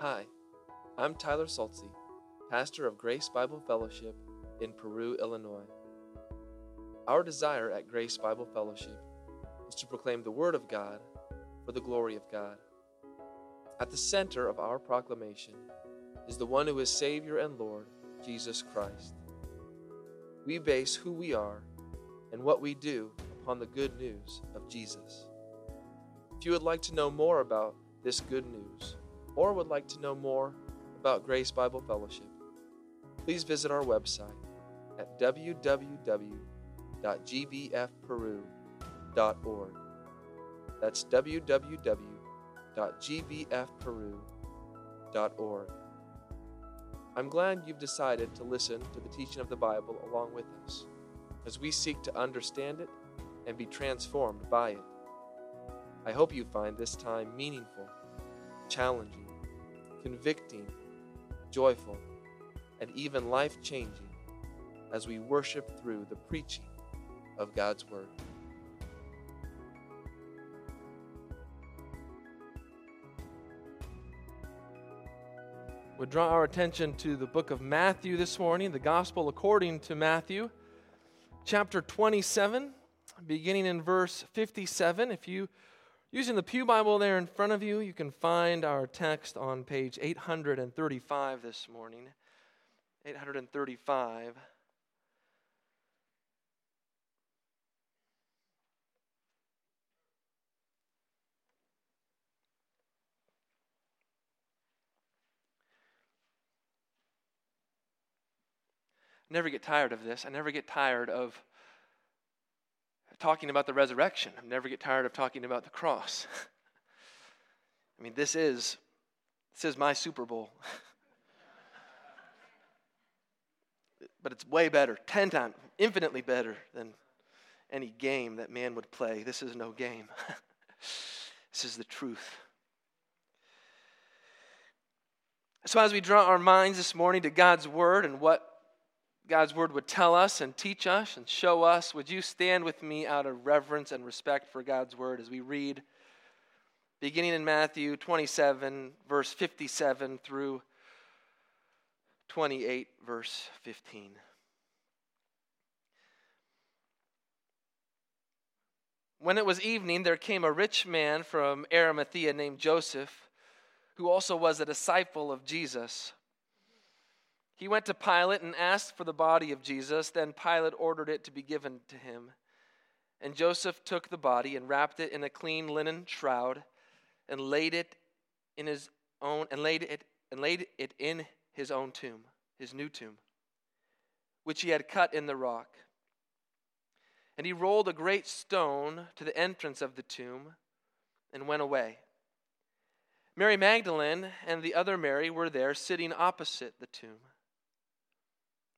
Hi, I'm Tyler Saltzy, pastor of Grace Bible Fellowship in Peru, Illinois. Our desire at Grace Bible Fellowship is to proclaim the Word of God for the glory of God. At the center of our proclamation is the one who is Savior and Lord, Jesus Christ. We base who we are and what we do upon the good news of Jesus. If you would like to know more about this good news, or would like to know more about Grace Bible Fellowship, please visit our website at www.gbfperu.org. That's www.gbfperu.org. I'm glad you've decided to listen to the teaching of the Bible along with us as we seek to understand it and be transformed by it. I hope you find this time meaningful, challenging, convicting, joyful, and even life changing as we worship through the preaching of God's Word. we draw our attention to the book of Matthew this morning, the Gospel according to Matthew, chapter 27, beginning in verse 57. If you using the Pew Bible there in front of you, you can find our text on page 835 this morning. 835. I never get tired of this. I never get tired of talking about the resurrection. I never get tired of talking about the cross. I mean, this is this is my Super Bowl. but it's way better, 10 times, infinitely better than any game that man would play. This is no game. this is the truth. So, as we draw our minds this morning to God's Word and what God's word would tell us and teach us and show us, would you stand with me out of reverence and respect for God's word as we read, beginning in Matthew 27, verse 57 through 28, verse 15. When it was evening, there came a rich man from Arimathea named Joseph, who also was a disciple of Jesus. He went to Pilate and asked for the body of Jesus. Then Pilate ordered it to be given to him. And Joseph took the body and wrapped it in a clean linen shroud and laid it in his own and laid it and laid it in his own tomb, his new tomb, which he had cut in the rock. And he rolled a great stone to the entrance of the tomb and went away. Mary Magdalene and the other Mary were there sitting opposite the tomb.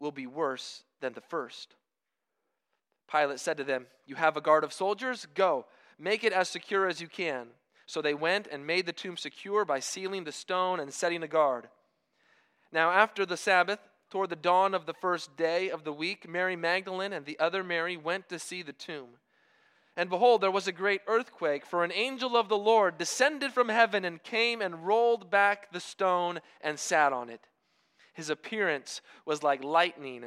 will be worse than the first. Pilate said to them, You have a guard of soldiers? Go, make it as secure as you can. So they went and made the tomb secure by sealing the stone and setting a guard. Now, after the Sabbath, toward the dawn of the first day of the week, Mary Magdalene and the other Mary went to see the tomb. And behold, there was a great earthquake, for an angel of the Lord descended from heaven and came and rolled back the stone and sat on it. His appearance was like lightning,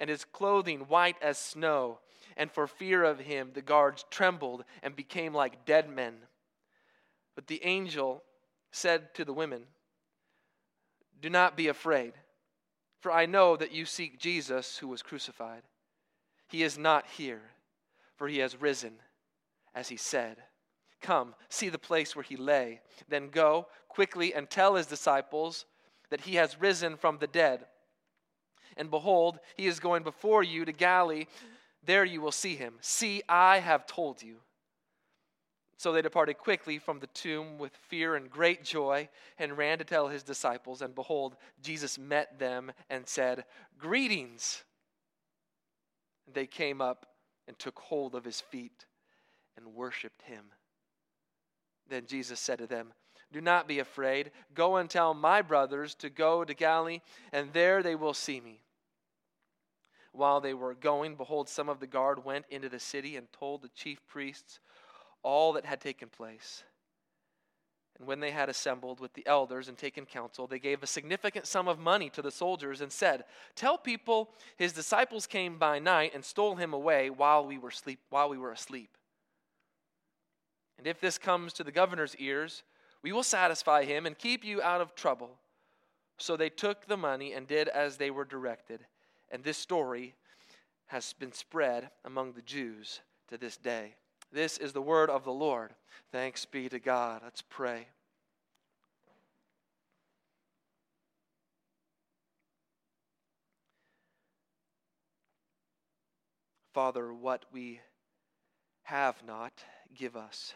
and his clothing white as snow. And for fear of him, the guards trembled and became like dead men. But the angel said to the women, Do not be afraid, for I know that you seek Jesus who was crucified. He is not here, for he has risen, as he said. Come, see the place where he lay. Then go quickly and tell his disciples that he has risen from the dead. And behold, he is going before you to Galilee. There you will see him. See, I have told you. So they departed quickly from the tomb with fear and great joy and ran to tell his disciples. And behold, Jesus met them and said, Greetings. And they came up and took hold of his feet and worshiped him. Then Jesus said to them, Do not be afraid. Go and tell my brothers to go to Galilee, and there they will see me. While they were going, behold, some of the guard went into the city and told the chief priests all that had taken place. And when they had assembled with the elders and taken counsel, they gave a significant sum of money to the soldiers and said, Tell people his disciples came by night and stole him away while we were, sleep, while we were asleep. And if this comes to the governor's ears, we will satisfy him and keep you out of trouble. So they took the money and did as they were directed. And this story has been spread among the Jews to this day. This is the word of the Lord. Thanks be to God. Let's pray. Father, what we have not, give us.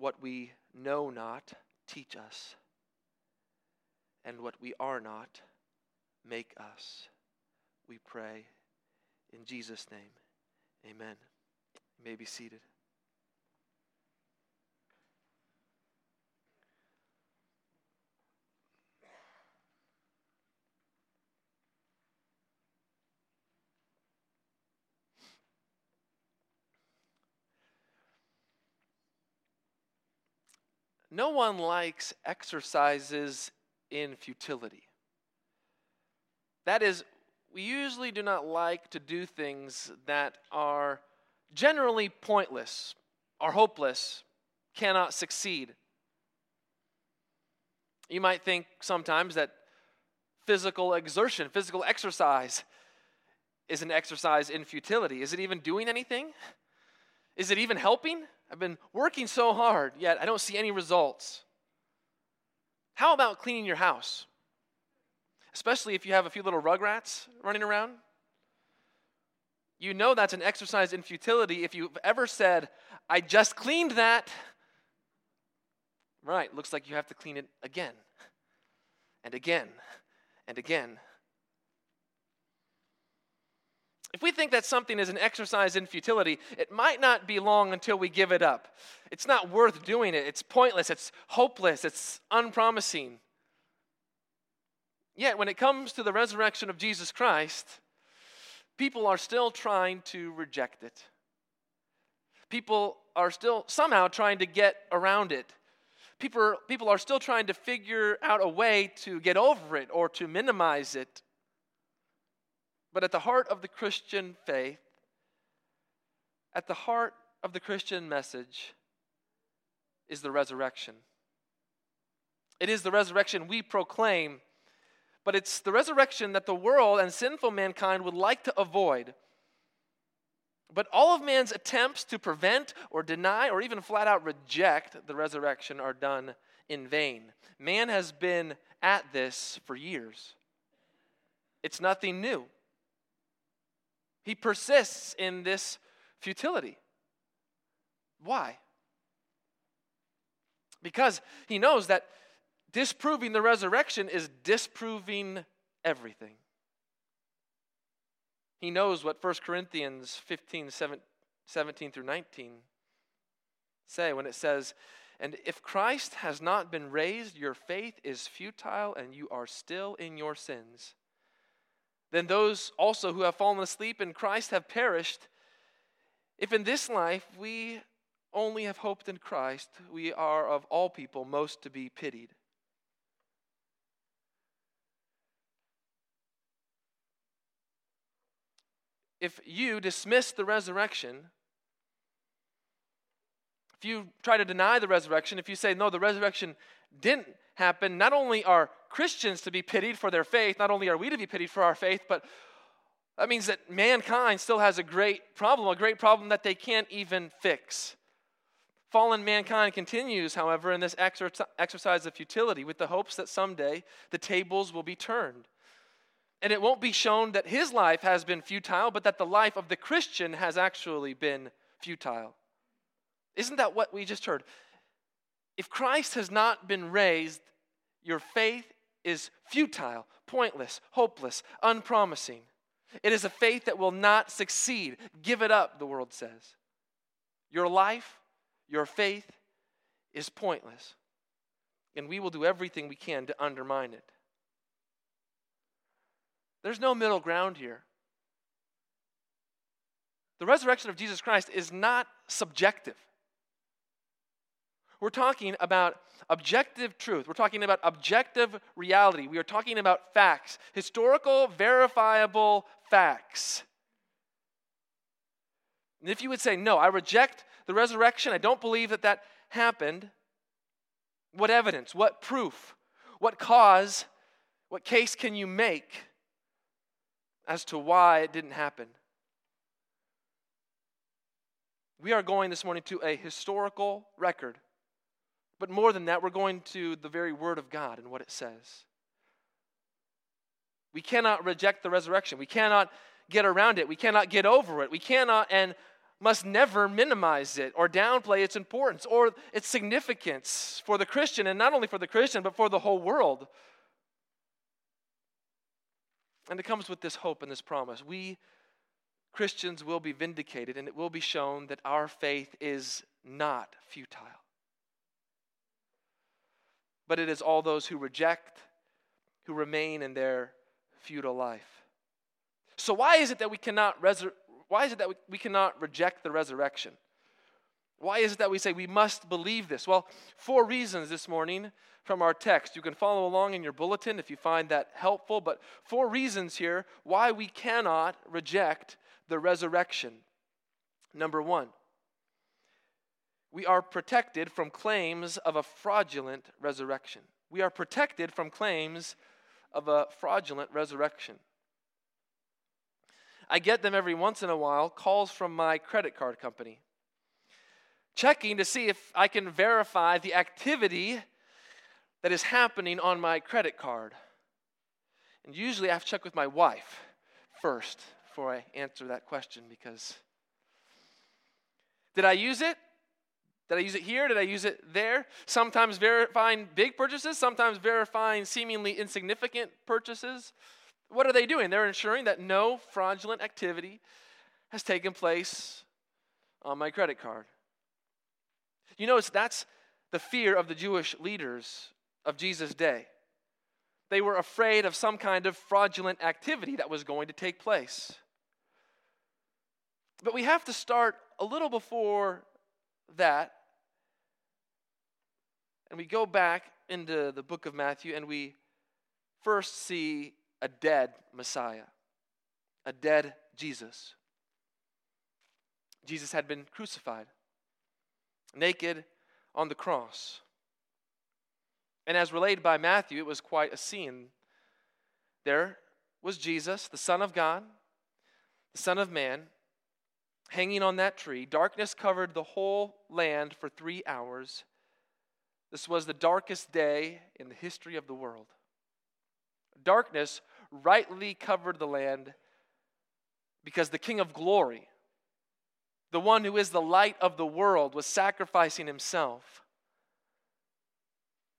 What we know not, teach us. And what we are not, make us. We pray in Jesus' name. Amen. You may be seated. No one likes exercises in futility. That is, we usually do not like to do things that are generally pointless, are hopeless, cannot succeed. You might think sometimes that physical exertion, physical exercise, is an exercise in futility. Is it even doing anything? Is it even helping? I've been working so hard, yet I don't see any results. How about cleaning your house? Especially if you have a few little rugrats running around you know that's an exercise in futility if you've ever said, I just cleaned that. Right, looks like you have to clean it again and again and again. If we think that something is an exercise in futility, it might not be long until we give it up. It's not worth doing it. It's pointless. It's hopeless. It's unpromising. Yet, when it comes to the resurrection of Jesus Christ, people are still trying to reject it. People are still somehow trying to get around it. People, people are still trying to figure out a way to get over it or to minimize it. But at the heart of the Christian faith, at the heart of the Christian message, is the resurrection. It is the resurrection we proclaim but it's the resurrection that the world and sinful mankind would like to avoid. But all of man's attempts to prevent or deny or even flat out reject the resurrection are done in vain. Man has been at this for years, it's nothing new. He persists in this futility. Why? Because he knows that disproving the resurrection is disproving everything. He knows what 1 Corinthians 15, 17 through 19 say when it says, And if Christ has not been raised, your faith is futile and you are still in your sins. Then those also who have fallen asleep in Christ have perished. If in this life we only have hoped in Christ, we are of all people most to be pitied. if you dismiss the resurrection, if you try to deny the resurrection, if you say, no, the resurrection didn't happen, not only are Christians to be pitied for their faith, not only are we to be pitied for our faith, but that means that mankind still has a great problem, a great problem that they can't even fix. Fallen mankind continues, however, in this exercise of futility with the hopes that someday the tables will be turned. And it won't be shown that his life has been futile, but that the life of the Christian has actually been futile. Isn't that what we just heard? If Christ has not been raised, your faith is futile, pointless, hopeless, unpromising. It is a faith that will not succeed. Give it up, the world says. Your life, your faith is pointless. And we will do everything we can to undermine it. There's no middle ground here. The resurrection of Jesus Christ is not subjective. We're talking about objective truth. We're talking about objective reality. We are talking about facts, historical, verifiable facts. And if you would say, no, I reject the resurrection, I don't believe that that happened, what evidence, what proof, what cause, what case can you make as to why it didn't happen? We are going this morning to a historical record. But more than that, we're going to the very Word of God and what it says. We cannot reject the resurrection. We cannot get around it. We cannot get over it. We cannot and must never minimize it or downplay its importance or its significance for the Christian, and not only for the Christian, but for the whole world. And it comes with this hope and this promise. We Christians will be vindicated, and it will be shown that our faith is not futile. But it is all those who reject, who remain in their futile life. So, why is it that we cannot, resur- why is it that we cannot reject the resurrection? Why is it that we say we must believe this? Well, four reasons this morning from our text. You can follow along in your bulletin if you find that helpful, but four reasons here why we cannot reject the resurrection. Number one, we are protected from claims of a fraudulent resurrection. We are protected from claims of a fraudulent resurrection. I get them every once in a while, calls from my credit card company, checking to see if I can verify the activity that is happening on my credit card. And usually I have to check with my wife first before I answer that question because did I use it? Did I use it here? Did I use it there? Sometimes verifying big purchases, sometimes verifying seemingly insignificant purchases. What are they doing? They're ensuring that no fraudulent activity has taken place on my credit card. You notice that's the fear of the Jewish leaders of Jesus' day. They were afraid of some kind of fraudulent activity that was going to take place. But we have to start a little before that. And we go back into the book of Matthew and we first see a dead Messiah, a dead Jesus. Jesus had been crucified, naked on the cross. And as relayed by Matthew, it was quite a scene. There was Jesus, the Son of God, the Son of Man, hanging on that tree. Darkness covered the whole land for three hours. This was the darkest day in the history of the world. Darkness rightly covered the land because the King of glory, the one who is the light of the world, was sacrificing himself.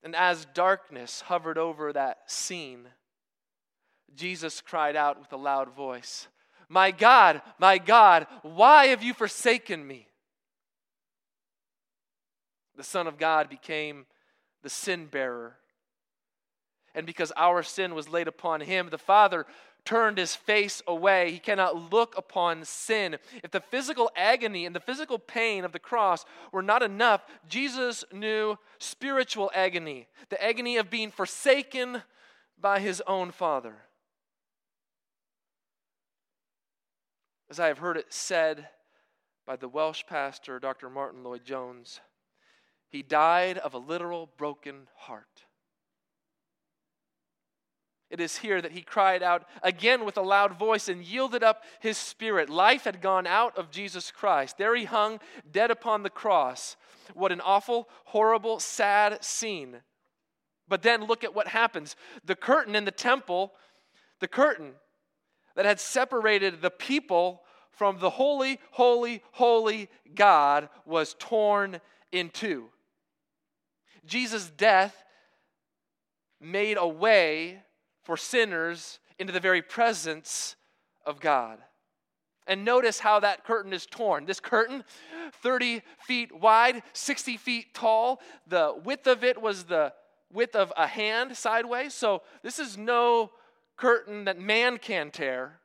And as darkness hovered over that scene, Jesus cried out with a loud voice, My God, my God, why have you forsaken me? The Son of God became the sin bearer. And because our sin was laid upon him, the Father turned his face away. He cannot look upon sin. If the physical agony and the physical pain of the cross were not enough, Jesus knew spiritual agony, the agony of being forsaken by his own Father. As I have heard it said by the Welsh pastor, Dr. Martyn Lloyd-Jones, he died of a literal broken heart. It is here that he cried out again with a loud voice and yielded up his spirit. Life had gone out of Jesus Christ. There he hung, dead upon the cross. What an awful, horrible, sad scene. But then look at what happens. The curtain in the temple, the curtain that had separated the people from the holy, holy, holy God was torn in two. Jesus' death made a way for sinners into the very presence of God. And notice how that curtain is torn. This curtain, 30 feet wide, 60 feet tall. The width of it was the width of a hand sideways. So this is no curtain that man can tear.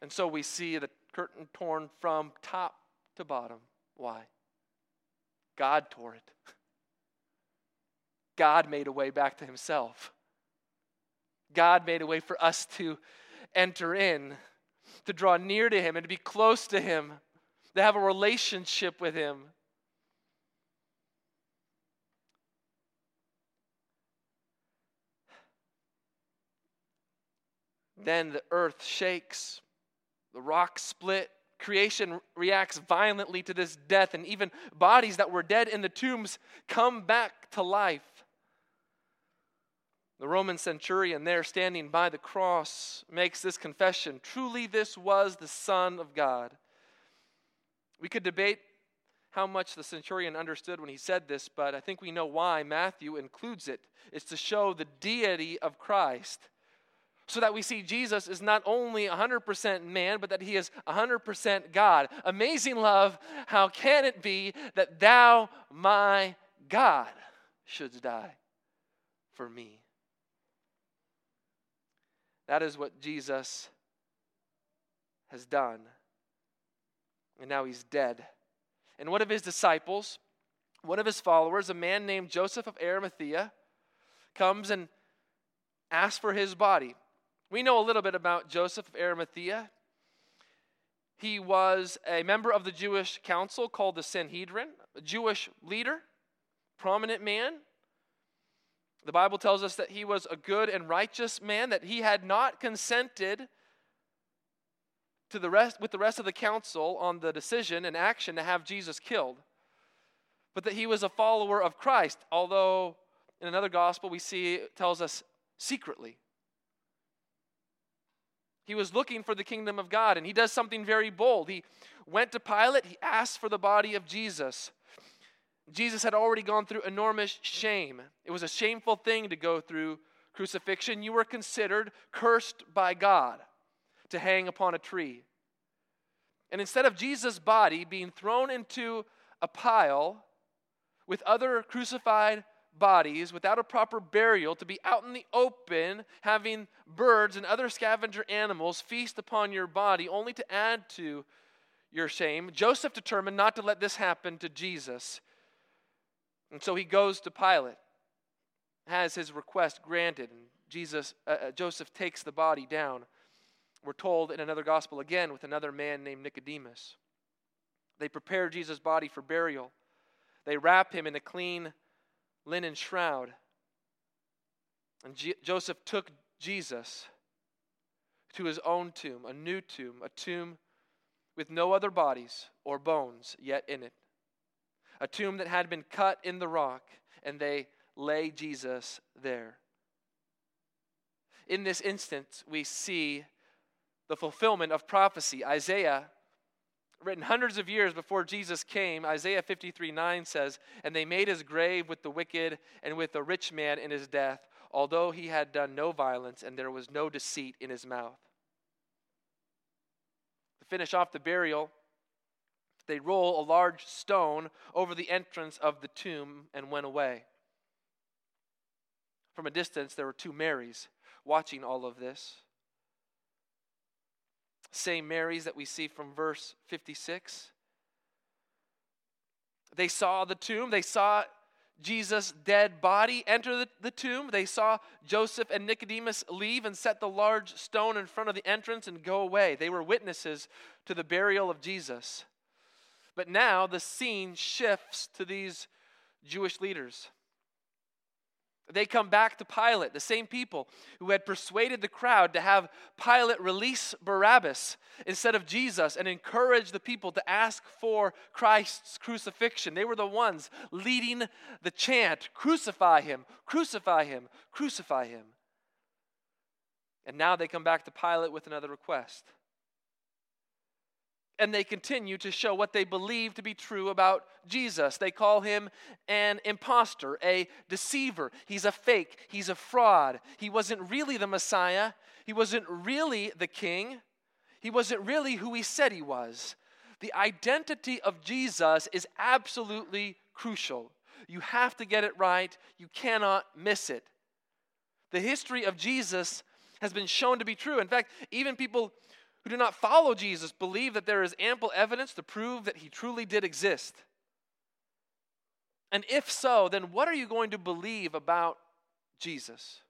And so we see the curtain torn from top to bottom. Why? God tore it. God made a way back to himself. God made a way for us to enter in, to draw near to him and to be close to him, to have a relationship with him. Then the earth shakes, the rocks split, creation reacts violently to this death, and even bodies that were dead in the tombs come back to life. The Roman centurion, there standing by the cross, makes this confession Truly, this was the Son of God. We could debate how much the centurion understood when he said this, but I think we know why Matthew includes it. It's to show the deity of Christ so that we see Jesus is not only 100% man, but that he is 100% God. Amazing love, how can it be that thou, my God, shouldst die for me? That is what Jesus has done. And now he's dead. And one of his disciples, one of his followers, a man named Joseph of Arimathea, comes and asks for his body. We know a little bit about Joseph of Arimathea. He was a member of the Jewish council called the Sanhedrin, a Jewish leader, prominent man. The Bible tells us that he was a good and righteous man, that he had not consented to the rest, with the rest of the council on the decision and action to have Jesus killed, but that he was a follower of Christ, although in another gospel we see tells us secretly. He was looking for the kingdom of God, and he does something very bold. He went to Pilate, he asked for the body of Jesus. Jesus had already gone through enormous shame. It was a shameful thing to go through crucifixion. You were considered cursed by God to hang upon a tree. And instead of Jesus' body being thrown into a pile with other crucified bodies without a proper burial to be out in the open, having birds and other scavenger animals feast upon your body, only to add to your shame. Joseph determined not to let this happen to Jesus. And so he goes to Pilate, has his request granted, and Jesus, uh, uh Joseph takes the body down. We're told in another gospel again with another man named Nicodemus. They prepare Jesus' body for burial. They wrap him in a clean linen shroud. And G- Joseph took Jesus to his own tomb, a new tomb, a tomb with no other bodies or bones yet in it. A tomb that had been cut in the rock, and they lay Jesus there. In this instance, we see the fulfillment of prophecy. Isaiah written hundreds of years before Jesus came, Isaiah 53 9 says, And they made his grave with the wicked and with the rich man in his death, although he had done no violence and there was no deceit in his mouth. To finish off the burial, they roll a large stone over the entrance of the tomb and went away. From a distance, there were two Marys watching all of this same Marys that we see from verse 56. They saw the tomb, they saw Jesus' dead body enter the, the, tomb. They saw Joseph and Nicodemus leave and set the large stone in front of the entrance and go away. They were witnesses to the burial of Jesus. But now the scene shifts to these Jewish leaders. They come back to Pilate, the same people who had persuaded the crowd to have Pilate release Barabbas instead of Jesus and encourage the people to ask for Christ's crucifixion. They were the ones leading the chant Crucify him, crucify him, crucify him. And now they come back to Pilate with another request. And they continue to show what they believe to be true about Jesus. They call him an impostor, a deceiver. He's a fake, he's a fraud. He wasn't really the Messiah, he wasn't really the king, he wasn't really who he said he was. The identity of Jesus is absolutely crucial. You have to get it right, you cannot miss it. The history of Jesus has been shown to be true. In fact, even people who do not follow Jesus believe that there is ample evidence to prove that he truly did exist. And if so, then what are you going to believe about Jesus?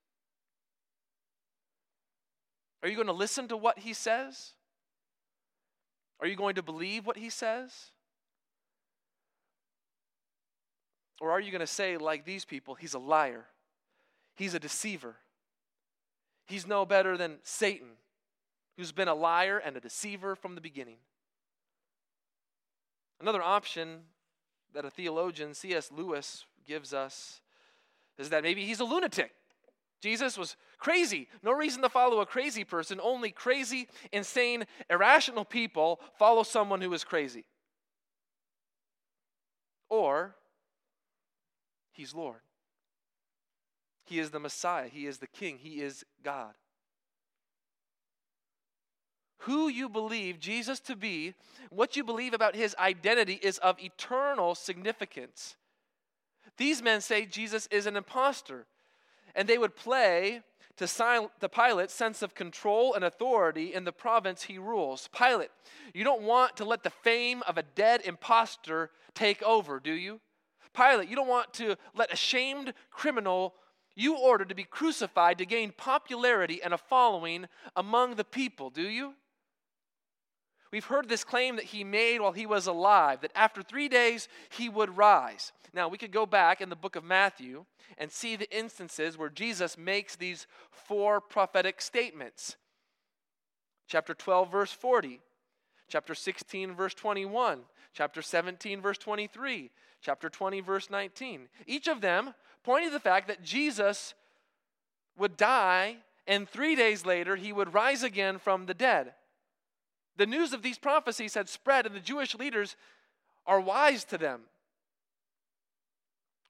Are you going to listen to what he says? Are you going to believe what he says? Or are you going to say, like these people, he's a liar, he's a deceiver, he's no better than Satan? Who's been a liar and a deceiver from the beginning. Another option that a theologian, C.S. Lewis, gives us is that maybe he's a lunatic. Jesus was crazy. No reason to follow a crazy person. Only crazy, insane, irrational people follow someone who is crazy. Or he's Lord. He is the Messiah. He is the King. He is God who you believe Jesus to be, what you believe about his identity is of eternal significance. These men say Jesus is an impostor, and they would play to, sil- to Pilate's sense of control and authority in the province he rules. Pilate, you don't want to let the fame of a dead impostor take over, do you? Pilate, you don't want to let a shamed criminal you ordered to be crucified to gain popularity and a following among the people, do you? We've heard this claim that he made while he was alive, that after three days he would rise. Now, we could go back in the book of Matthew and see the instances where Jesus makes these four prophetic statements. Chapter 12, verse 40, chapter 16, verse 21, chapter 17, verse 23, chapter 20, verse 19. Each of them pointed to the fact that Jesus would die and three days later he would rise again from the dead. The news of these prophecies had spread, and the Jewish leaders are wise to them.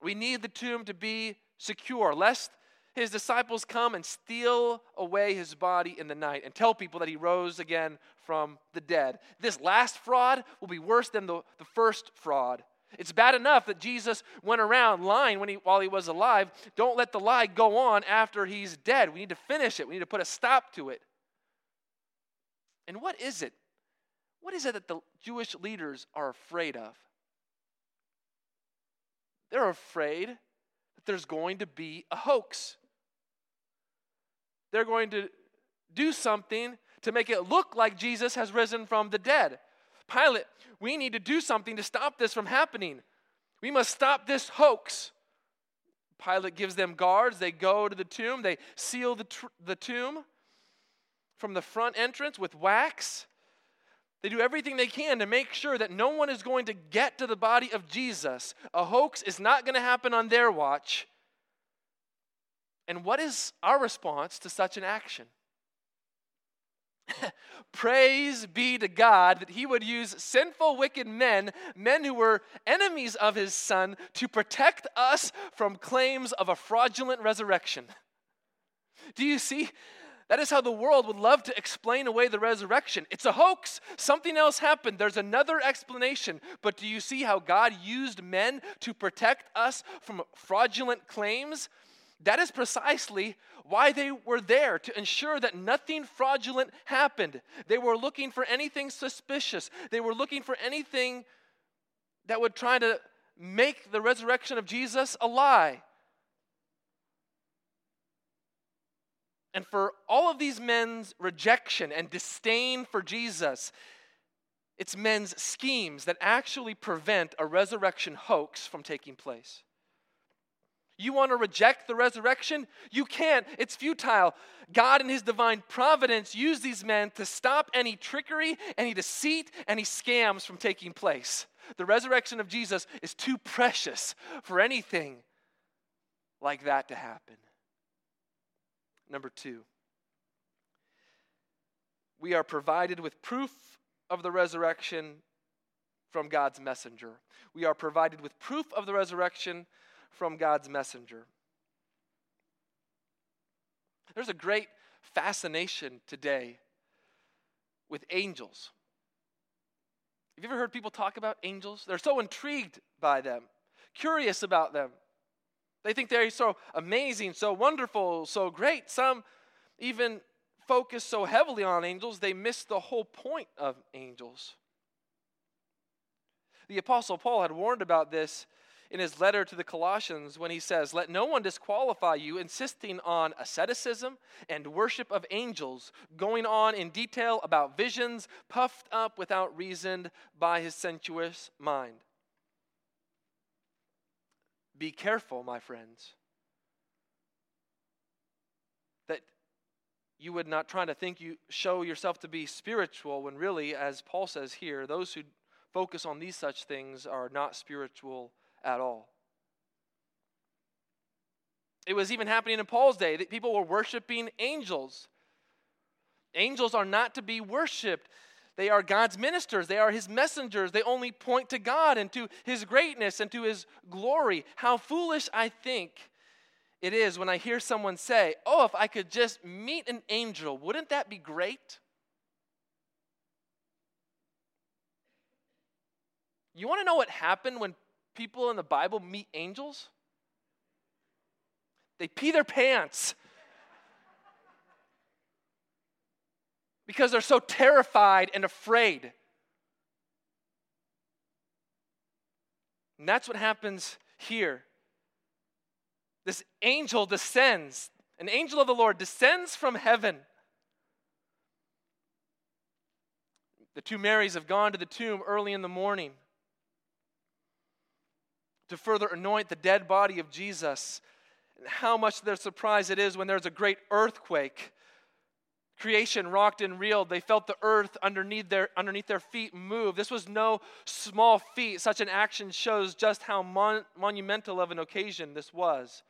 We need the tomb to be secure, lest his disciples come and steal away his body in the night and tell people that he rose again from the dead. This last fraud will be worse than the, the first fraud. It's bad enough that Jesus went around lying when he, while he was alive. Don't let the lie go on after he's dead. We need to finish it, we need to put a stop to it. And what is it? What is it that the Jewish leaders are afraid of? They're afraid that there's going to be a hoax. They're going to do something to make it look like Jesus has risen from the dead. Pilate, we need to do something to stop this from happening. We must stop this hoax. Pilate gives them guards. They go to the tomb. They seal the, tr- the tomb from the front entrance with wax. They do everything they can to make sure that no one is going to get to the body of Jesus. A hoax is not going to happen on their watch. And what is our response to such an action? Praise be to God that He would use sinful, wicked men, men who were enemies of His Son, to protect us from claims of a fraudulent resurrection. Do you see? That is how the world would love to explain away the resurrection. It's a hoax. Something else happened. There's another explanation. But do you see how God used men to protect us from fraudulent claims? That is precisely why they were there to ensure that nothing fraudulent happened. They were looking for anything suspicious, they were looking for anything that would try to make the resurrection of Jesus a lie. And for all of these men's rejection and disdain for Jesus, it's men's schemes that actually prevent a resurrection hoax from taking place. You want to reject the resurrection? You can't. It's futile. God, in His divine providence, used these men to stop any trickery, any deceit, any scams from taking place. The resurrection of Jesus is too precious for anything like that to happen. Number two, we are provided with proof of the resurrection from God's messenger. We are provided with proof of the resurrection from God's messenger. There's a great fascination today with angels. Have you ever heard people talk about angels? They're so intrigued by them, curious about them. They think they're so amazing, so wonderful, so great. Some even focus so heavily on angels, they miss the whole point of angels. The Apostle Paul had warned about this in his letter to the Colossians when he says, Let no one disqualify you, insisting on asceticism and worship of angels, going on in detail about visions, puffed up without reason by his sensuous mind. Be careful, my friends, that you would not try to think you show yourself to be spiritual when really, as Paul says here, those who focus on these such things are not spiritual at all. It was even happening in Paul's day that people were worshiping angels. Angels are not to be worshiped. They are God's ministers. They are his messengers. They only point to God and to his greatness and to his glory. How foolish I think it is when I hear someone say, Oh, if I could just meet an angel, wouldn't that be great? You want to know what happened when people in the Bible meet angels? They pee their pants. Because they're so terrified and afraid. And that's what happens here. This angel descends, an angel of the Lord descends from heaven. The two Marys have gone to the tomb early in the morning to further anoint the dead body of Jesus. And how much their surprise it is when there's a great earthquake. Creation rocked and reeled. They felt the earth underneath their, underneath their feet move. This was no small feat. Such an action shows just how mon- monumental of an occasion this was.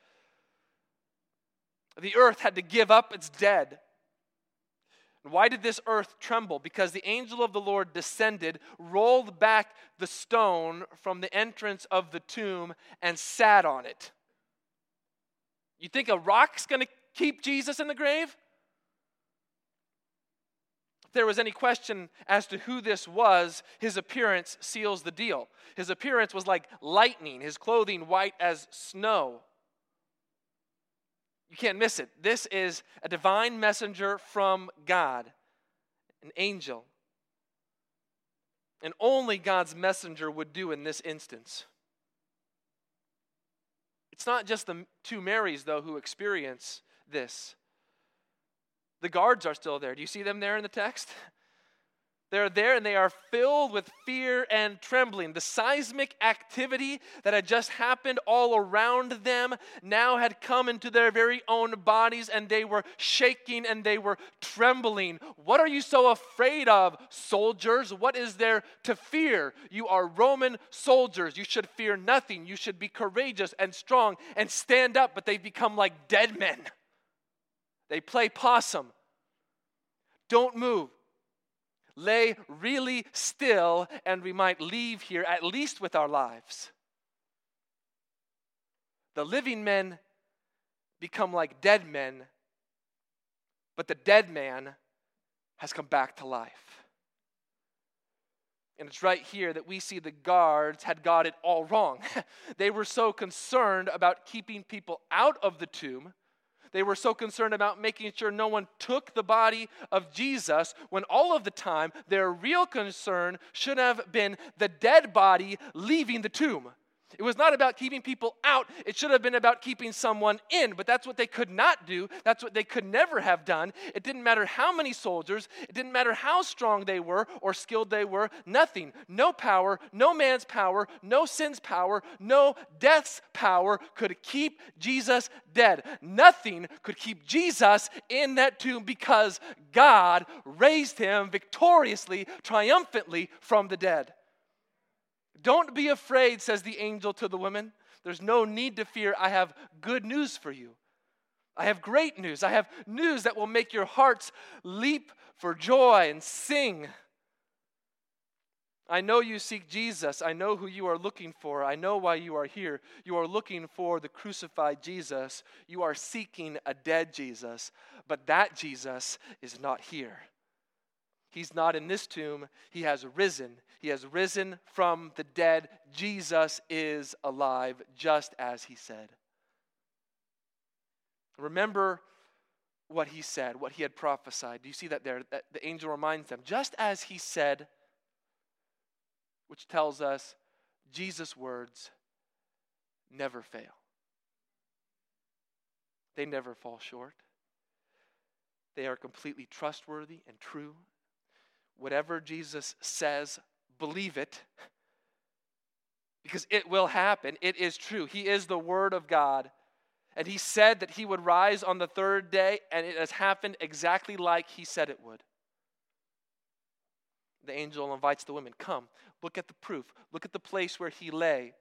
The earth had to give up its dead. Why did this earth tremble? Because the angel of the Lord descended, rolled back the stone from the entrance of the tomb, and sat on it. You think a rock's going to keep Jesus in the grave? If there was any question as to who this was, his appearance seals the deal. His appearance was like lightning, his clothing white as snow. You can't miss it. This is a divine messenger from God, an angel. And only God's messenger would do in this instance. It's not just the two Marys, though, who experience this. The guards are still there. Do you see them there in the text? They're there and they are filled with fear and trembling. The seismic activity that had just happened all around them now had come into their very own bodies and they were shaking and they were trembling. What are you so afraid of, soldiers? What is there to fear? You are Roman soldiers. You should fear nothing. You should be courageous and strong and stand up, but they've become like dead men. They play possum. Don't move lay really still and we might leave here at least with our lives. The living men become like dead men, but the dead man has come back to life. And it's right here that we see the guards had got it all wrong. they were so concerned about keeping people out of the tomb they were so concerned about making sure no one took the body of Jesus when all of the time their real concern should have been the dead body leaving the tomb. It was not about keeping people out, it should have been about keeping someone in, but that's what they could not do. That's what they could never have done. It didn't matter how many soldiers, it didn't matter how strong they were or skilled they were, nothing. No power, no man's power, no sin's power, no death's power could keep Jesus dead. Nothing could keep Jesus in that tomb because God raised him victoriously, triumphantly from the dead. Don't be afraid, says the angel to the women. There's no need to fear. I have good news for you. I have great news. I have news that will make your hearts leap for joy and sing. I know you seek Jesus. I know who you are looking for. I know why you are here. You are looking for the crucified Jesus. You are seeking a dead Jesus. But that Jesus is not here. He's not in this tomb. He has risen. He has risen from the dead. Jesus is alive, just as he said. Remember what he said, what he had prophesied. Do you see that there? That the angel reminds them, just as he said, which tells us Jesus' words never fail. They never fall short. They are completely trustworthy and true. Whatever Jesus says, believe it because it will happen. It is true. He is the Word of God. And He said that He would rise on the third day, and it has happened exactly like He said it would the angel invites the women come look at the proof look at the place where he lay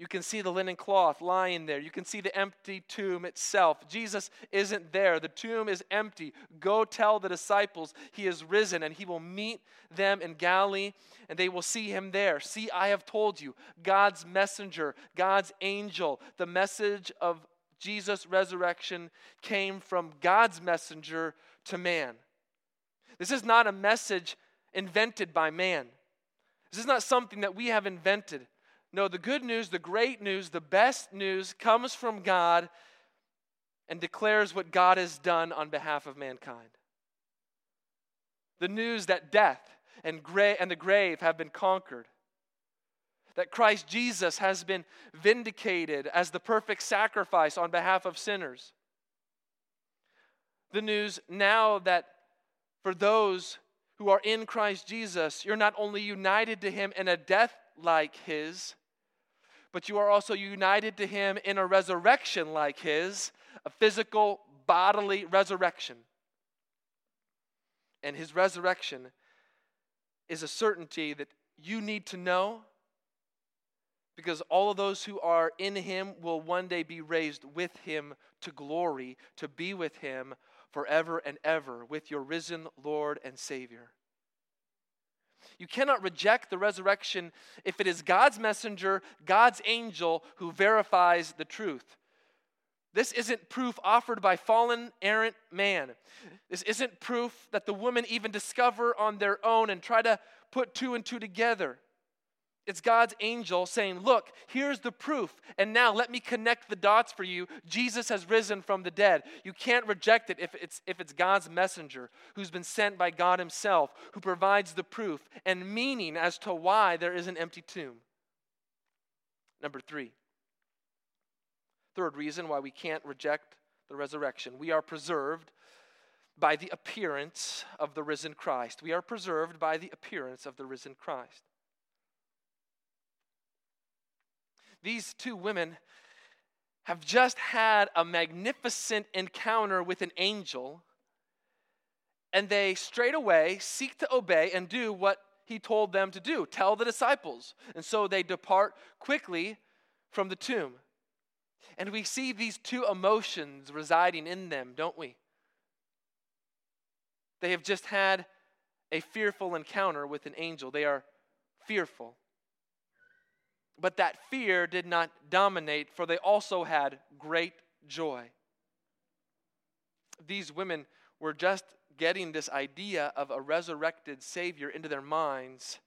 you can see the linen cloth lying there. You can see the empty tomb itself. Jesus isn't there. The tomb is empty. Go tell the disciples he is risen and he will meet them in galilee and they will see him there. See i have told you god's messenger god's angel the message of jesus resurrection came from god's messenger to man. This is not a message invented by man. This is not something that we have invented. No, the good news, the great news, the best news comes from God and declares what God has done on behalf of mankind. The news that death and, gra- and the grave have been conquered, that Christ Jesus has been vindicated as the perfect sacrifice on behalf of sinners. The news now that for those who are in Christ Jesus, you're not only united to him in a death like his, but you are also united to him in a resurrection like his, a physical, bodily resurrection. And his resurrection is a certainty that you need to know because all of those who are in him will one day be raised with him to glory, to be with him forever and ever with your risen Lord and Savior. You cannot reject the resurrection if it is God's messenger, God's angel, who verifies the truth. This isn't proof offered by fallen, errant man. This isn't proof that the women even discover on their own and try to put two and two together. It's God's angel saying, Look, here's the proof. And now let me connect the dots for you. Jesus has risen from the dead. You can't reject it if it's, if it's God's messenger who's been sent by God Himself, who provides the proof and meaning as to why there is an empty tomb. Number three, third reason why we can't reject the resurrection we are preserved by the appearance of the risen Christ. We are preserved by the appearance of the risen Christ. These two women have just had a magnificent encounter with an angel, and they straight away seek to obey and do what he told them to do tell the disciples. And so they depart quickly from the tomb. And we see these two emotions residing in them, don't we? They have just had a fearful encounter with an angel. They are fearful. But that fear did not dominate, for they also had great joy. These women were just getting this idea of a resurrected Savior into their minds.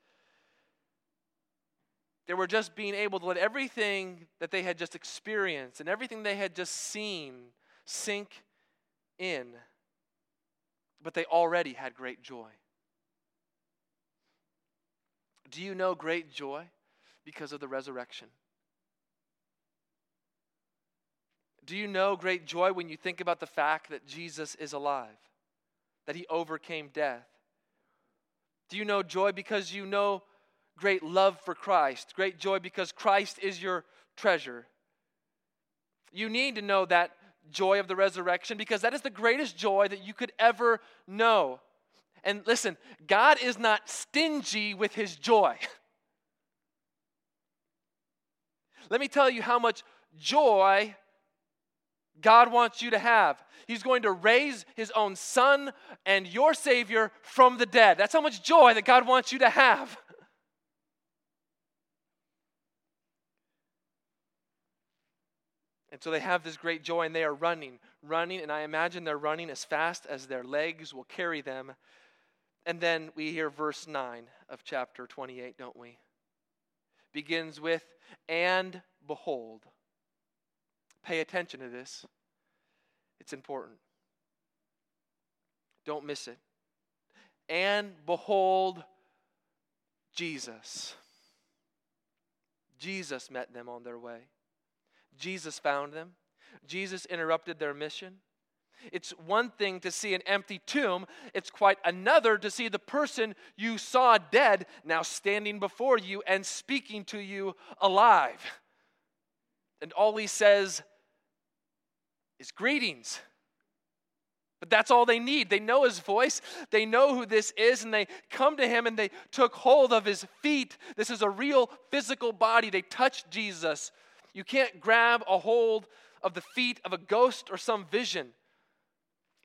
They were just being able to let everything that they had just experienced and everything they had just seen sink in. But they already had great joy. Do you know great joy? Because of the resurrection. Do you know great joy when you think about the fact that Jesus is alive, that he overcame death? Do you know joy because you know great love for Christ, great joy because Christ is your treasure? You need to know that joy of the resurrection because that is the greatest joy that you could ever know. And listen, God is not stingy with his joy. Let me tell you how much joy God wants you to have. He's going to raise his own son and your Savior from the dead. That's how much joy that God wants you to have. And so they have this great joy and they are running, running, and I imagine they're running as fast as their legs will carry them. And then we hear verse 9 of chapter 28, don't we? Begins with, and behold. Pay attention to this, it's important. Don't miss it. And behold, Jesus. Jesus met them on their way. Jesus found them. Jesus interrupted their mission. It's one thing to see an empty tomb, it's quite another to see the person you saw dead now standing before you and speaking to you alive. And all he says is greetings. But that's all they need. They know his voice, they know who this is, and they come to him and they took hold of his feet. This is a real physical body. They touched Jesus. You can't grab a hold of the feet of a ghost or some vision.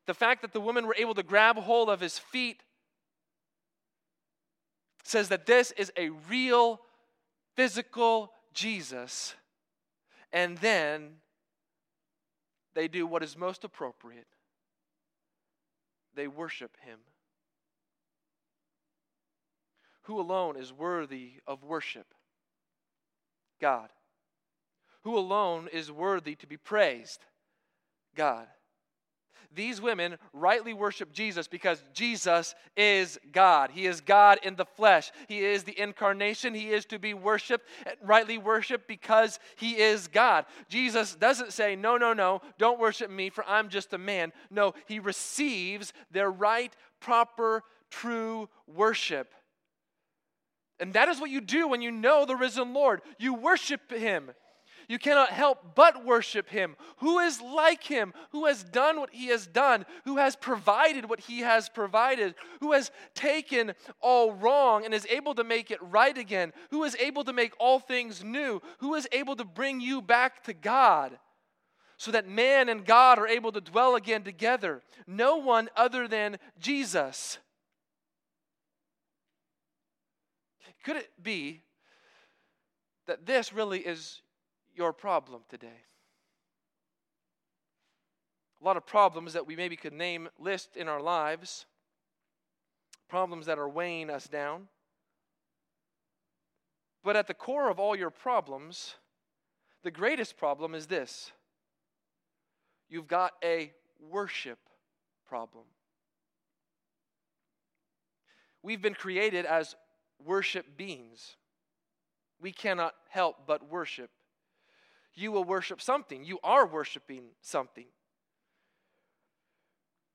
The fact that the women were able to grab hold of his feet says that this is a real physical Jesus. And then they do what is most appropriate they worship him. Who alone is worthy of worship? God. Who alone is worthy to be praised? God. These women rightly worship Jesus because Jesus is God. He is God in the flesh. He is the incarnation. He is to be worshiped, rightly worshiped because He is God. Jesus doesn't say, No, no, no, don't worship me, for I'm just a man. No, He receives their right, proper, true worship. And that is what you do when you know the risen Lord. You worship Him. You cannot help but worship him. Who is like him? Who has done what he has done? Who has provided what he has provided? Who has taken all wrong and is able to make it right again? Who is able to make all things new? Who is able to bring you back to God? So that man and God are able to dwell again together. No one other than Jesus. Could it be that this really is your problem today. A lot of problems that we maybe could name, list in our lives, problems that are weighing us down. But at the core of all your problems, the greatest problem is this you've got a worship problem. We've been created as worship beings. We cannot help but worship you will worship something. You are worshiping something.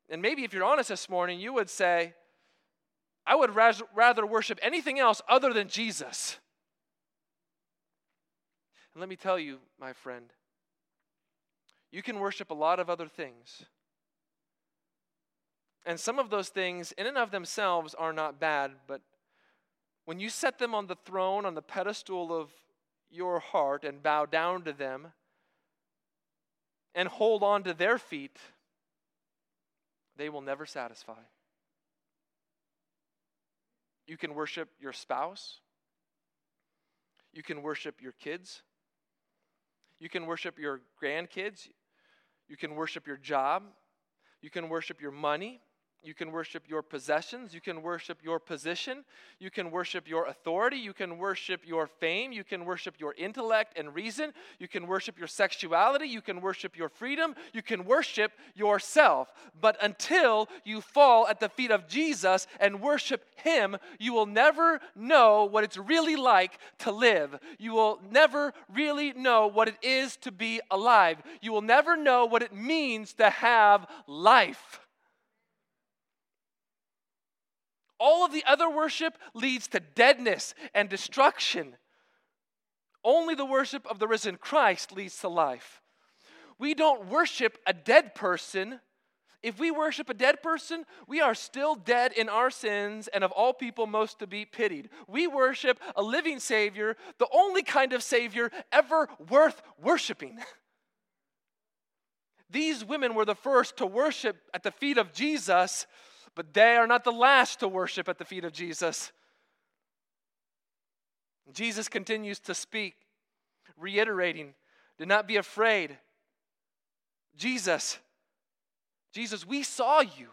And maybe if you're honest this morning, you would say, I would rather worship anything else other than Jesus. And let me tell you, my friend, you can worship a lot of other things. And some of those things, in and of themselves, are not bad, but when you set them on the throne, on the pedestal of your heart and bow down to them and hold on to their feet, they will never satisfy. You can worship your spouse. You can worship your kids. You can worship your grandkids. You can worship your job. You can worship your money. You can worship your possessions. You can worship your position. You can worship your authority. You can worship your fame. You can worship your intellect and reason. You can worship your sexuality. You can worship your freedom. You can worship yourself. But until you fall at the feet of Jesus and worship Him, you will never know what it's really like to live. You will never really know what it is to be alive. You will never know what it means to have life. All of the other worship leads to deadness and destruction. Only the worship of the risen Christ leads to life. We don't worship a dead person. If we worship a dead person, we are still dead in our sins and of all people most to be pitied. We worship a living Savior, the only kind of Savior ever worth worshiping. These women were the first to worship at the feet of Jesus, but they are not the last to worship at the feet of Jesus. Jesus continues to speak, reiterating, Do not be afraid. Jesus, Jesus, we saw you.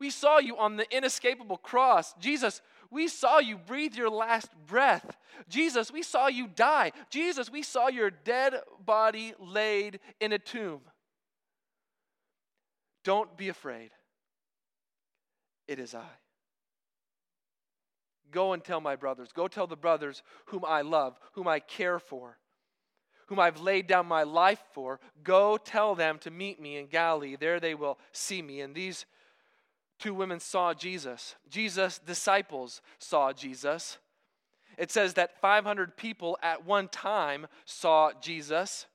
We saw you on the inescapable cross. Jesus, we saw you breathe your last breath. Jesus, we saw you die. Jesus, we saw your dead body laid in a tomb. Don't be afraid. It is I. Go and tell my brothers. Go tell the brothers whom I love, whom I care for, whom I've laid down my life for. Go tell them to meet me in Galilee. There they will see me. And these two women saw Jesus. Jesus' disciples saw Jesus. It says that 500 people at one time saw Jesus.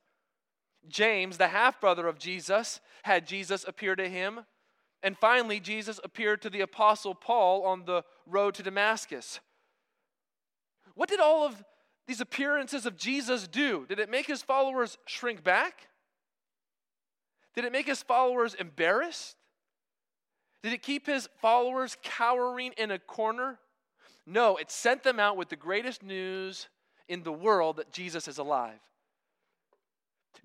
James, the half brother of Jesus, had Jesus appear to him. And finally, Jesus appeared to the Apostle Paul on the road to Damascus. What did all of these appearances of Jesus do? Did it make his followers shrink back? Did it make his followers embarrassed? Did it keep his followers cowering in a corner? No, it sent them out with the greatest news in the world that Jesus is alive.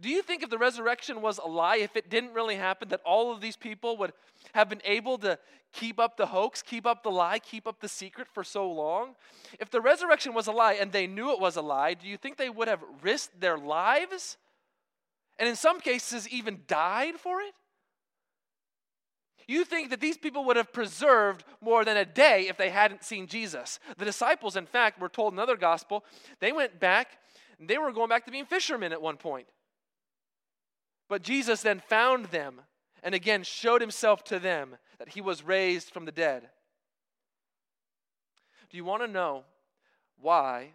Do you think if the resurrection was a lie, if it didn't really happen, that all of these people would have been able to keep up the hoax, keep up the lie, keep up the secret for so long? If the resurrection was a lie and they knew it was a lie, do you think they would have risked their lives? And in some cases, even died for it? You think that these people would have preserved more than a day if they hadn't seen Jesus. The disciples, in fact, were told in another gospel, they went back, they were going back to being fishermen at one point. But Jesus then found them and again showed himself to them that he was raised from the dead. Do you want to know why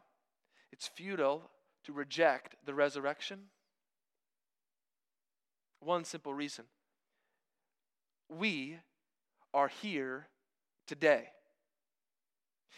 it's futile to reject the resurrection? One simple reason we are here today.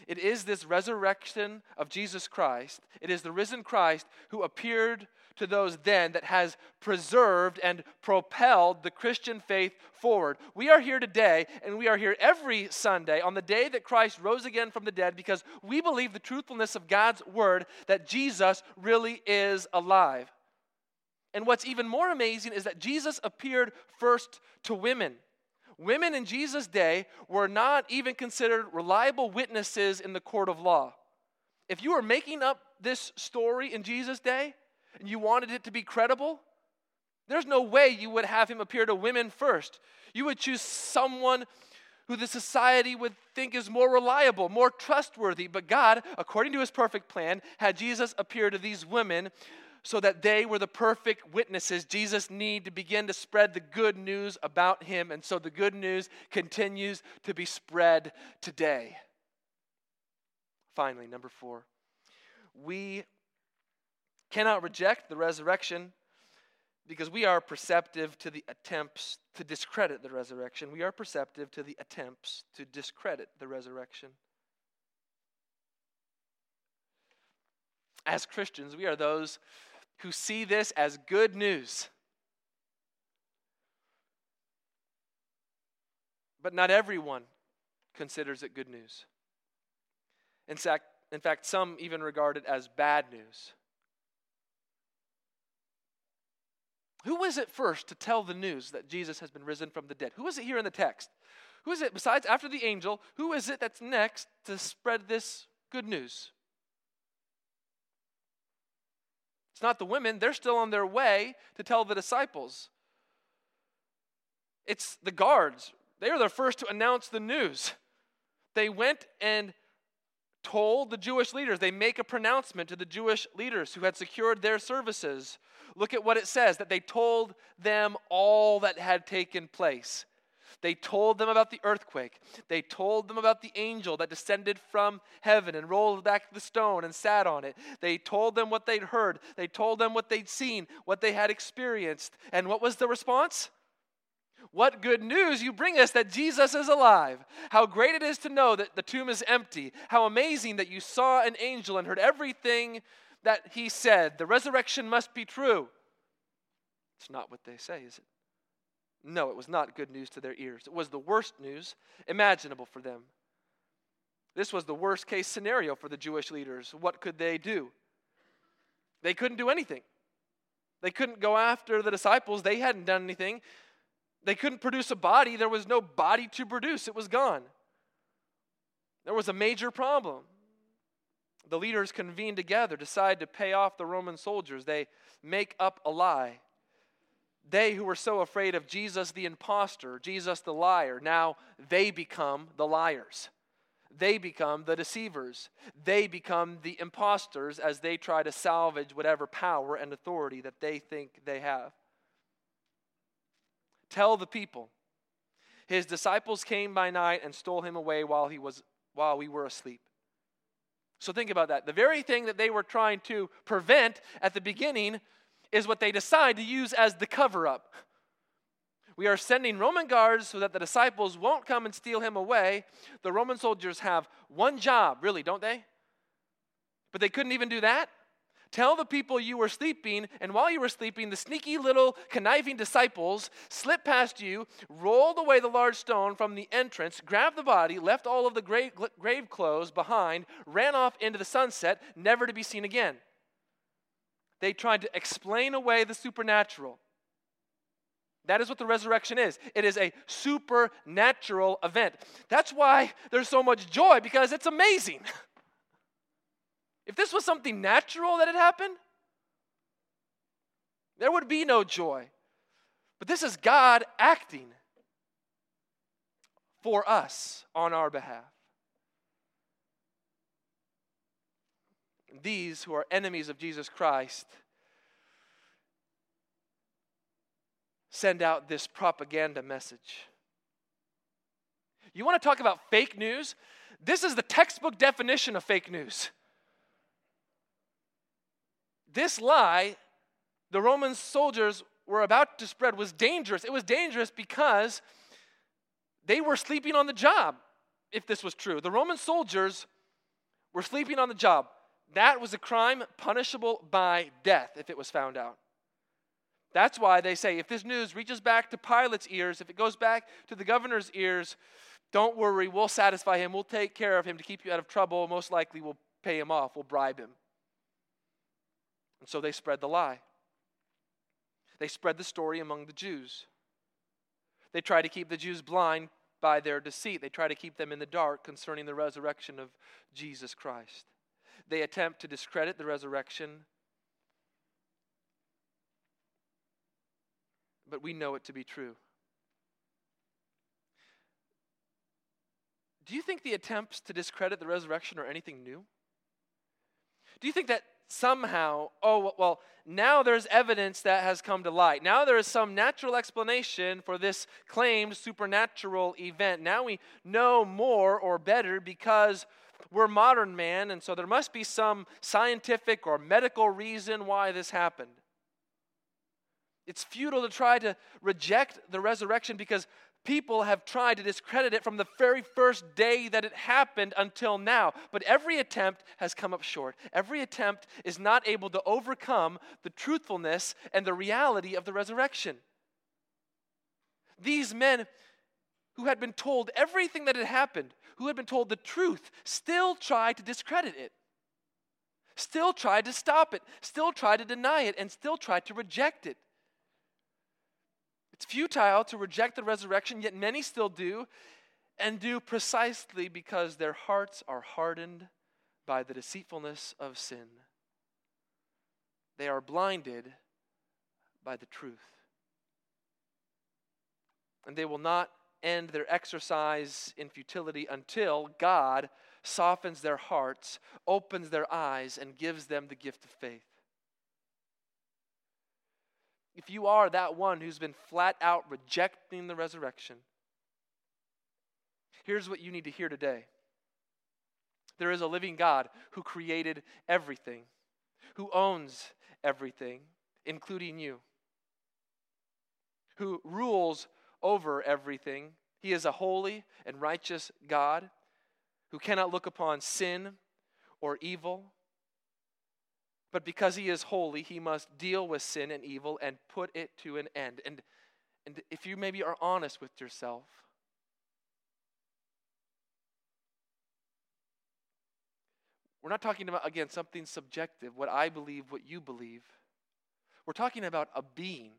It is this resurrection of Jesus Christ, it is the risen Christ who appeared to those then that has preserved and propelled the Christian faith forward. We are here today, and we are here every Sunday on the day that Christ rose again from the dead because we believe the truthfulness of God's word that Jesus really is alive. And what's even more amazing is that Jesus appeared first to women. Women in Jesus' day were not even considered reliable witnesses in the court of law. If you were making up this story in Jesus' day and you wanted it to be credible, there's no way you would have him appear to women first. You would choose someone who the society would think is more reliable, more trustworthy. But God, according to his perfect plan, had Jesus appear to these women so that they were the perfect witnesses Jesus need to begin to spread the good news about him. And so the good news continues to be spread today. Finally, number four, we cannot reject the resurrection because we are perceptive to the attempts to discredit the resurrection. We are perceptive to the attempts to discredit the resurrection. As Christians, we are those who see this as good news. But not everyone considers it good news. In fact, in fact, some even regard it as bad news. Who is it first to tell the news that Jesus has been risen from the dead? Who is it here in the text? Who is it, besides after the angel, who is it that's next to spread this good news? It's not the women, they're still on their way to tell the disciples. It's the guards. They are the first to announce the news. They went and told the Jewish leaders. They make a pronouncement to the Jewish leaders who had secured their services. Look at what it says that they told them all that had taken place. They told them about the earthquake. They told them about the angel that descended from heaven and rolled back the stone and sat on it. They told them what they'd heard. They told them what they'd seen, what they had experienced. And what was the response? What good news you bring us that Jesus is alive. How great it is to know that the tomb is empty. How amazing that you saw an angel and heard everything that he said. The resurrection must be true. It's not what they say, is it? No, it was not good news to their ears. It was the worst news imaginable for them. This was the worst case scenario for the Jewish leaders. What could they do? They couldn't do anything. They couldn't go after the disciples. They hadn't done anything. They couldn't produce a body. There was no body to produce, it was gone. There was a major problem. The leaders convene together, decide to pay off the Roman soldiers. They make up a lie. They who were so afraid of Jesus the impostor, Jesus the liar, now they become the liars. They become the deceivers. They become the impostors as they try to salvage whatever power and authority that they think they have. Tell the people. His disciples came by night and stole him away while he was while we were asleep. So think about that. The very thing that they were trying to prevent at the beginning is what they decide to use as the cover up. We are sending Roman guards so that the disciples won't come and steal him away. The Roman soldiers have one job, really, don't they? But they couldn't even do that. Tell the people you were sleeping, and while you were sleeping, the sneaky little conniving disciples slipped past you, rolled away the large stone from the entrance, grabbed the body, left all of the grave, grave clothes behind, ran off into the sunset, never to be seen again. They tried to explain away the supernatural. That is what the resurrection is. It is a supernatural event. That's why there's so much joy because it's amazing. If this was something natural that had happened, there would be no joy. But this is God acting for us on our behalf. These who are enemies of Jesus Christ send out this propaganda message. You want to talk about fake news? This is the textbook definition of fake news. This lie the Roman soldiers were about to spread was dangerous. It was dangerous because they were sleeping on the job, if this was true. The Roman soldiers were sleeping on the job. That was a crime punishable by death if it was found out. That's why they say if this news reaches back to Pilate's ears, if it goes back to the governor's ears, don't worry, we'll satisfy him. We'll take care of him to keep you out of trouble. Most likely, we'll pay him off, we'll bribe him. And so they spread the lie. They spread the story among the Jews. They try to keep the Jews blind by their deceit. They try to keep them in the dark concerning the resurrection of Jesus Christ. They attempt to discredit the resurrection, but we know it to be true. Do you think the attempts to discredit the resurrection are anything new? Do you think that somehow, oh, well, now there's evidence that has come to light. Now there is some natural explanation for this claimed supernatural event. Now we know more or better because we're modern man, and so there must be some scientific or medical reason why this happened. It's futile to try to reject the resurrection because people have tried to discredit it from the very first day that it happened until now. But every attempt has come up short. Every attempt is not able to overcome the truthfulness and the reality of the resurrection. These men who had been told everything that had happened, who had been told the truth, still tried to discredit it. Still tried to stop it, still tried to deny it, and still tried to reject it. It's futile to reject the resurrection, yet many still do, and do precisely because their hearts are hardened by the deceitfulness of sin. They are blinded by the truth. And they will not end their exercise in futility until God softens their hearts, opens their eyes, and gives them the gift of faith if you are that one who's been flat out rejecting the resurrection, here's what you need to hear today there is a living God who created everything, who owns everything, including you, who rules over everything. He is a holy and righteous God who cannot look upon sin or evil But because he is holy, he must deal with sin and evil and put it to an end. And, and if you maybe are honest with yourself, we're not talking about, again, something subjective, what I believe, what you believe. We're talking about a being.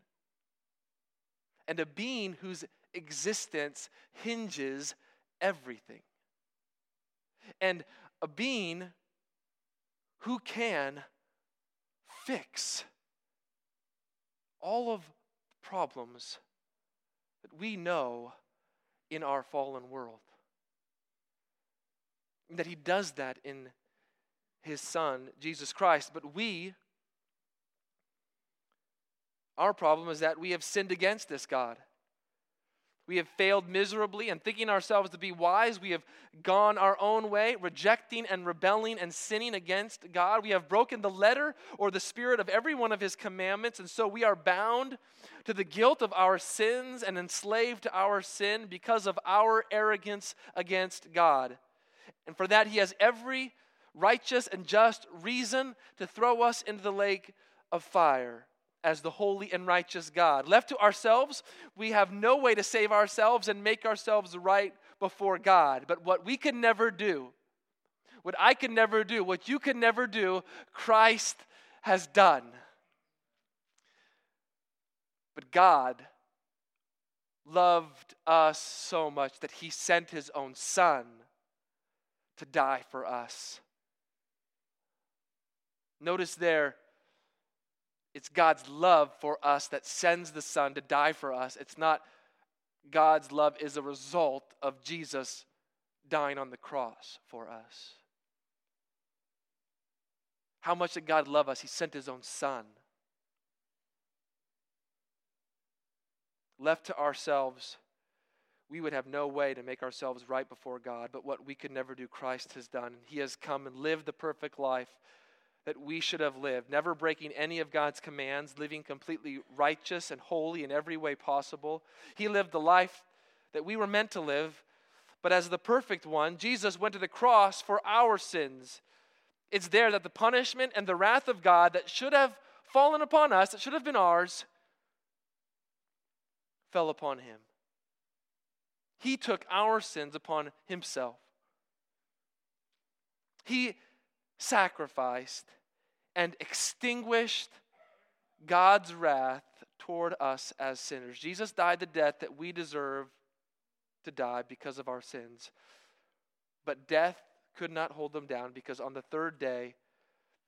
And a being whose existence hinges everything. And a being who can fix all of the problems that we know in our fallen world. And that he does that in his son, Jesus Christ. But we, our problem is that we have sinned against this God. We have failed miserably and thinking ourselves to be wise. We have gone our own way, rejecting and rebelling and sinning against God. We have broken the letter or the spirit of every one of His commandments, and so we are bound to the guilt of our sins and enslaved to our sin because of our arrogance against God. And for that, He has every righteous and just reason to throw us into the lake of fire as the holy and righteous God. Left to ourselves, we have no way to save ourselves and make ourselves right before God. But what we can never do, what I can never do, what you can never do, Christ has done. But God loved us so much that he sent his own son to die for us. Notice there, it's God's love for us that sends the Son to die for us. It's not God's love is a result of Jesus dying on the cross for us. How much did God love us? He sent His own Son. Left to ourselves, we would have no way to make ourselves right before God, but what we could never do, Christ has done. He has come and lived the perfect life that we should have lived, never breaking any of God's commands, living completely righteous and holy in every way possible. He lived the life that we were meant to live, but as the perfect one, Jesus went to the cross for our sins. It's there that the punishment and the wrath of God that should have fallen upon us, that should have been ours, fell upon him. He took our sins upon himself. He sacrificed and extinguished God's wrath toward us as sinners. Jesus died the death that we deserve to die because of our sins. But death could not hold them down because on the third day,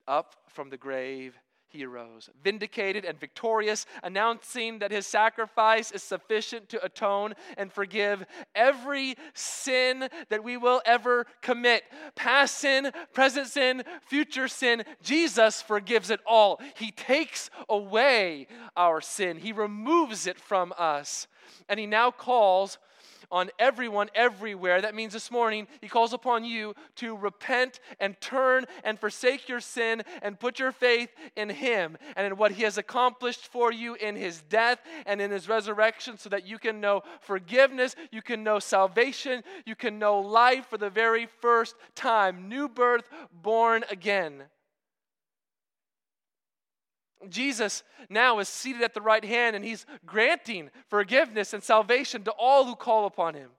up from the grave, he arose, vindicated and victorious, announcing that his sacrifice is sufficient to atone and forgive every sin that we will ever commit past sin, present sin, future sin. Jesus forgives it all. He takes away our sin, he removes it from us. And he now calls on everyone everywhere. That means this morning, He calls upon you to repent and turn and forsake your sin and put your faith in Him and in what He has accomplished for you in His death and in His resurrection so that you can know forgiveness, you can know salvation, you can know life for the very first time, new birth, born again. Jesus now is seated at the right hand and he's granting forgiveness and salvation to all who call upon him.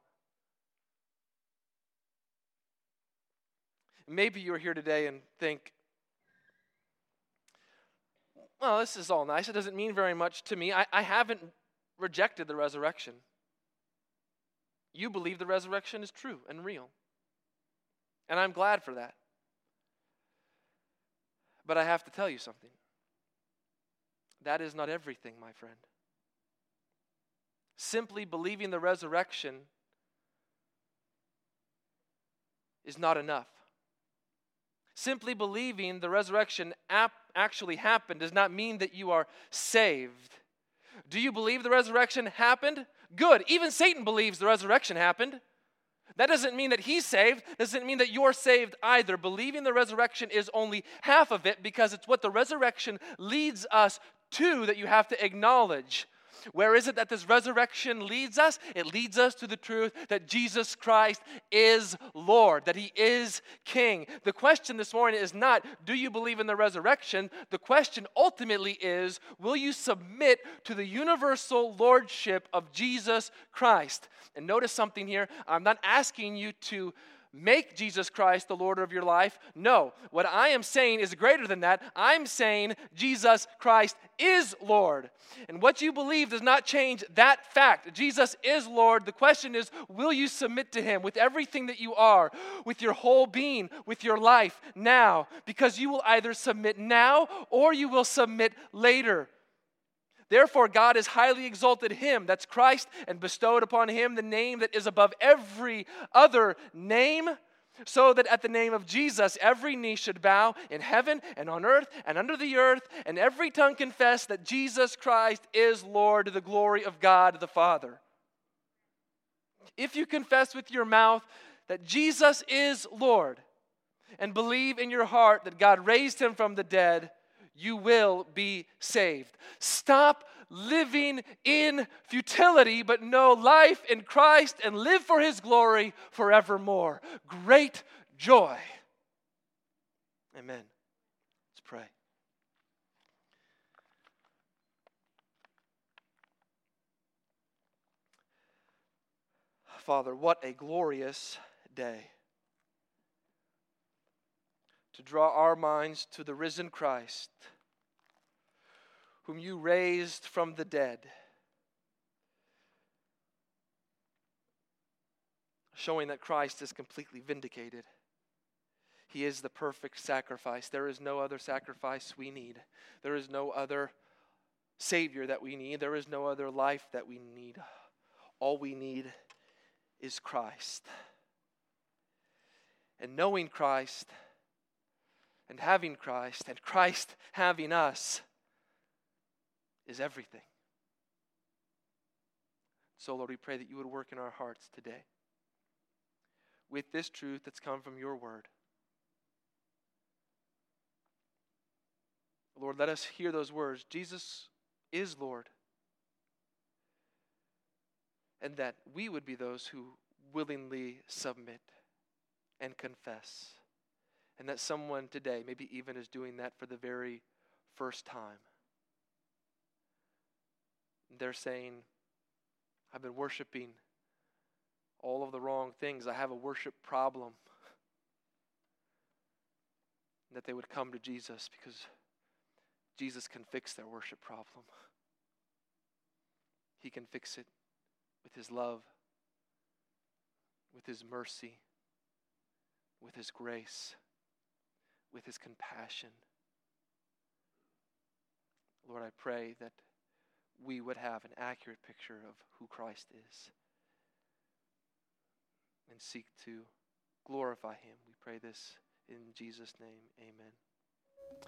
Maybe you're here today and think, well, this is all nice. It doesn't mean very much to me. I, I haven't rejected the resurrection. You believe the resurrection is true and real. And I'm glad for that. But I have to tell you something. That is not everything, my friend. Simply believing the resurrection is not enough. Simply believing the resurrection ap- actually happened does not mean that you are saved. Do you believe the resurrection happened? Good. Even Satan believes the resurrection happened. That doesn't mean that he's saved, doesn't mean that you're saved either. Believing the resurrection is only half of it because it's what the resurrection leads us Two, that you have to acknowledge. Where is it that this resurrection leads us? It leads us to the truth that Jesus Christ is Lord, that He is King. The question this morning is not, do you believe in the resurrection? The question ultimately is, will you submit to the universal Lordship of Jesus Christ? And notice something here. I'm not asking you to make Jesus Christ the Lord of your life. No, what I am saying is greater than that. I'm saying Jesus Christ is Lord. And what you believe does not change that fact. Jesus is Lord. The question is will you submit to Him with everything that you are, with your whole being, with your life now? Because you will either submit now or you will submit later. Therefore, God has highly exalted him, that's Christ, and bestowed upon him the name that is above every other name, so that at the name of Jesus every knee should bow in heaven and on earth and under the earth, and every tongue confess that Jesus Christ is Lord to the glory of God the Father. If you confess with your mouth that Jesus is Lord, and believe in your heart that God raised him from the dead, you will be saved. Stop living in futility, but know life in Christ and live for his glory forevermore. Great joy. Amen. Let's pray. Father, what a glorious day draw our minds to the risen Christ, whom you raised from the dead, showing that Christ is completely vindicated. He is the perfect sacrifice. There is no other sacrifice we need. There is no other Savior that we need. There is no other life that we need. All we need is Christ. And knowing Christ, and having Christ and Christ having us is everything. So, Lord, we pray that you would work in our hearts today with this truth that's come from your word. Lord, let us hear those words Jesus is Lord. And that we would be those who willingly submit and confess and that someone today, maybe even, is doing that for the very first time. They're saying, I've been worshiping all of the wrong things. I have a worship problem. that they would come to Jesus because Jesus can fix their worship problem. He can fix it with His love, with His mercy, with His grace with his compassion. Lord, I pray that we would have an accurate picture of who Christ is and seek to glorify him. We pray this in Jesus' name. Amen.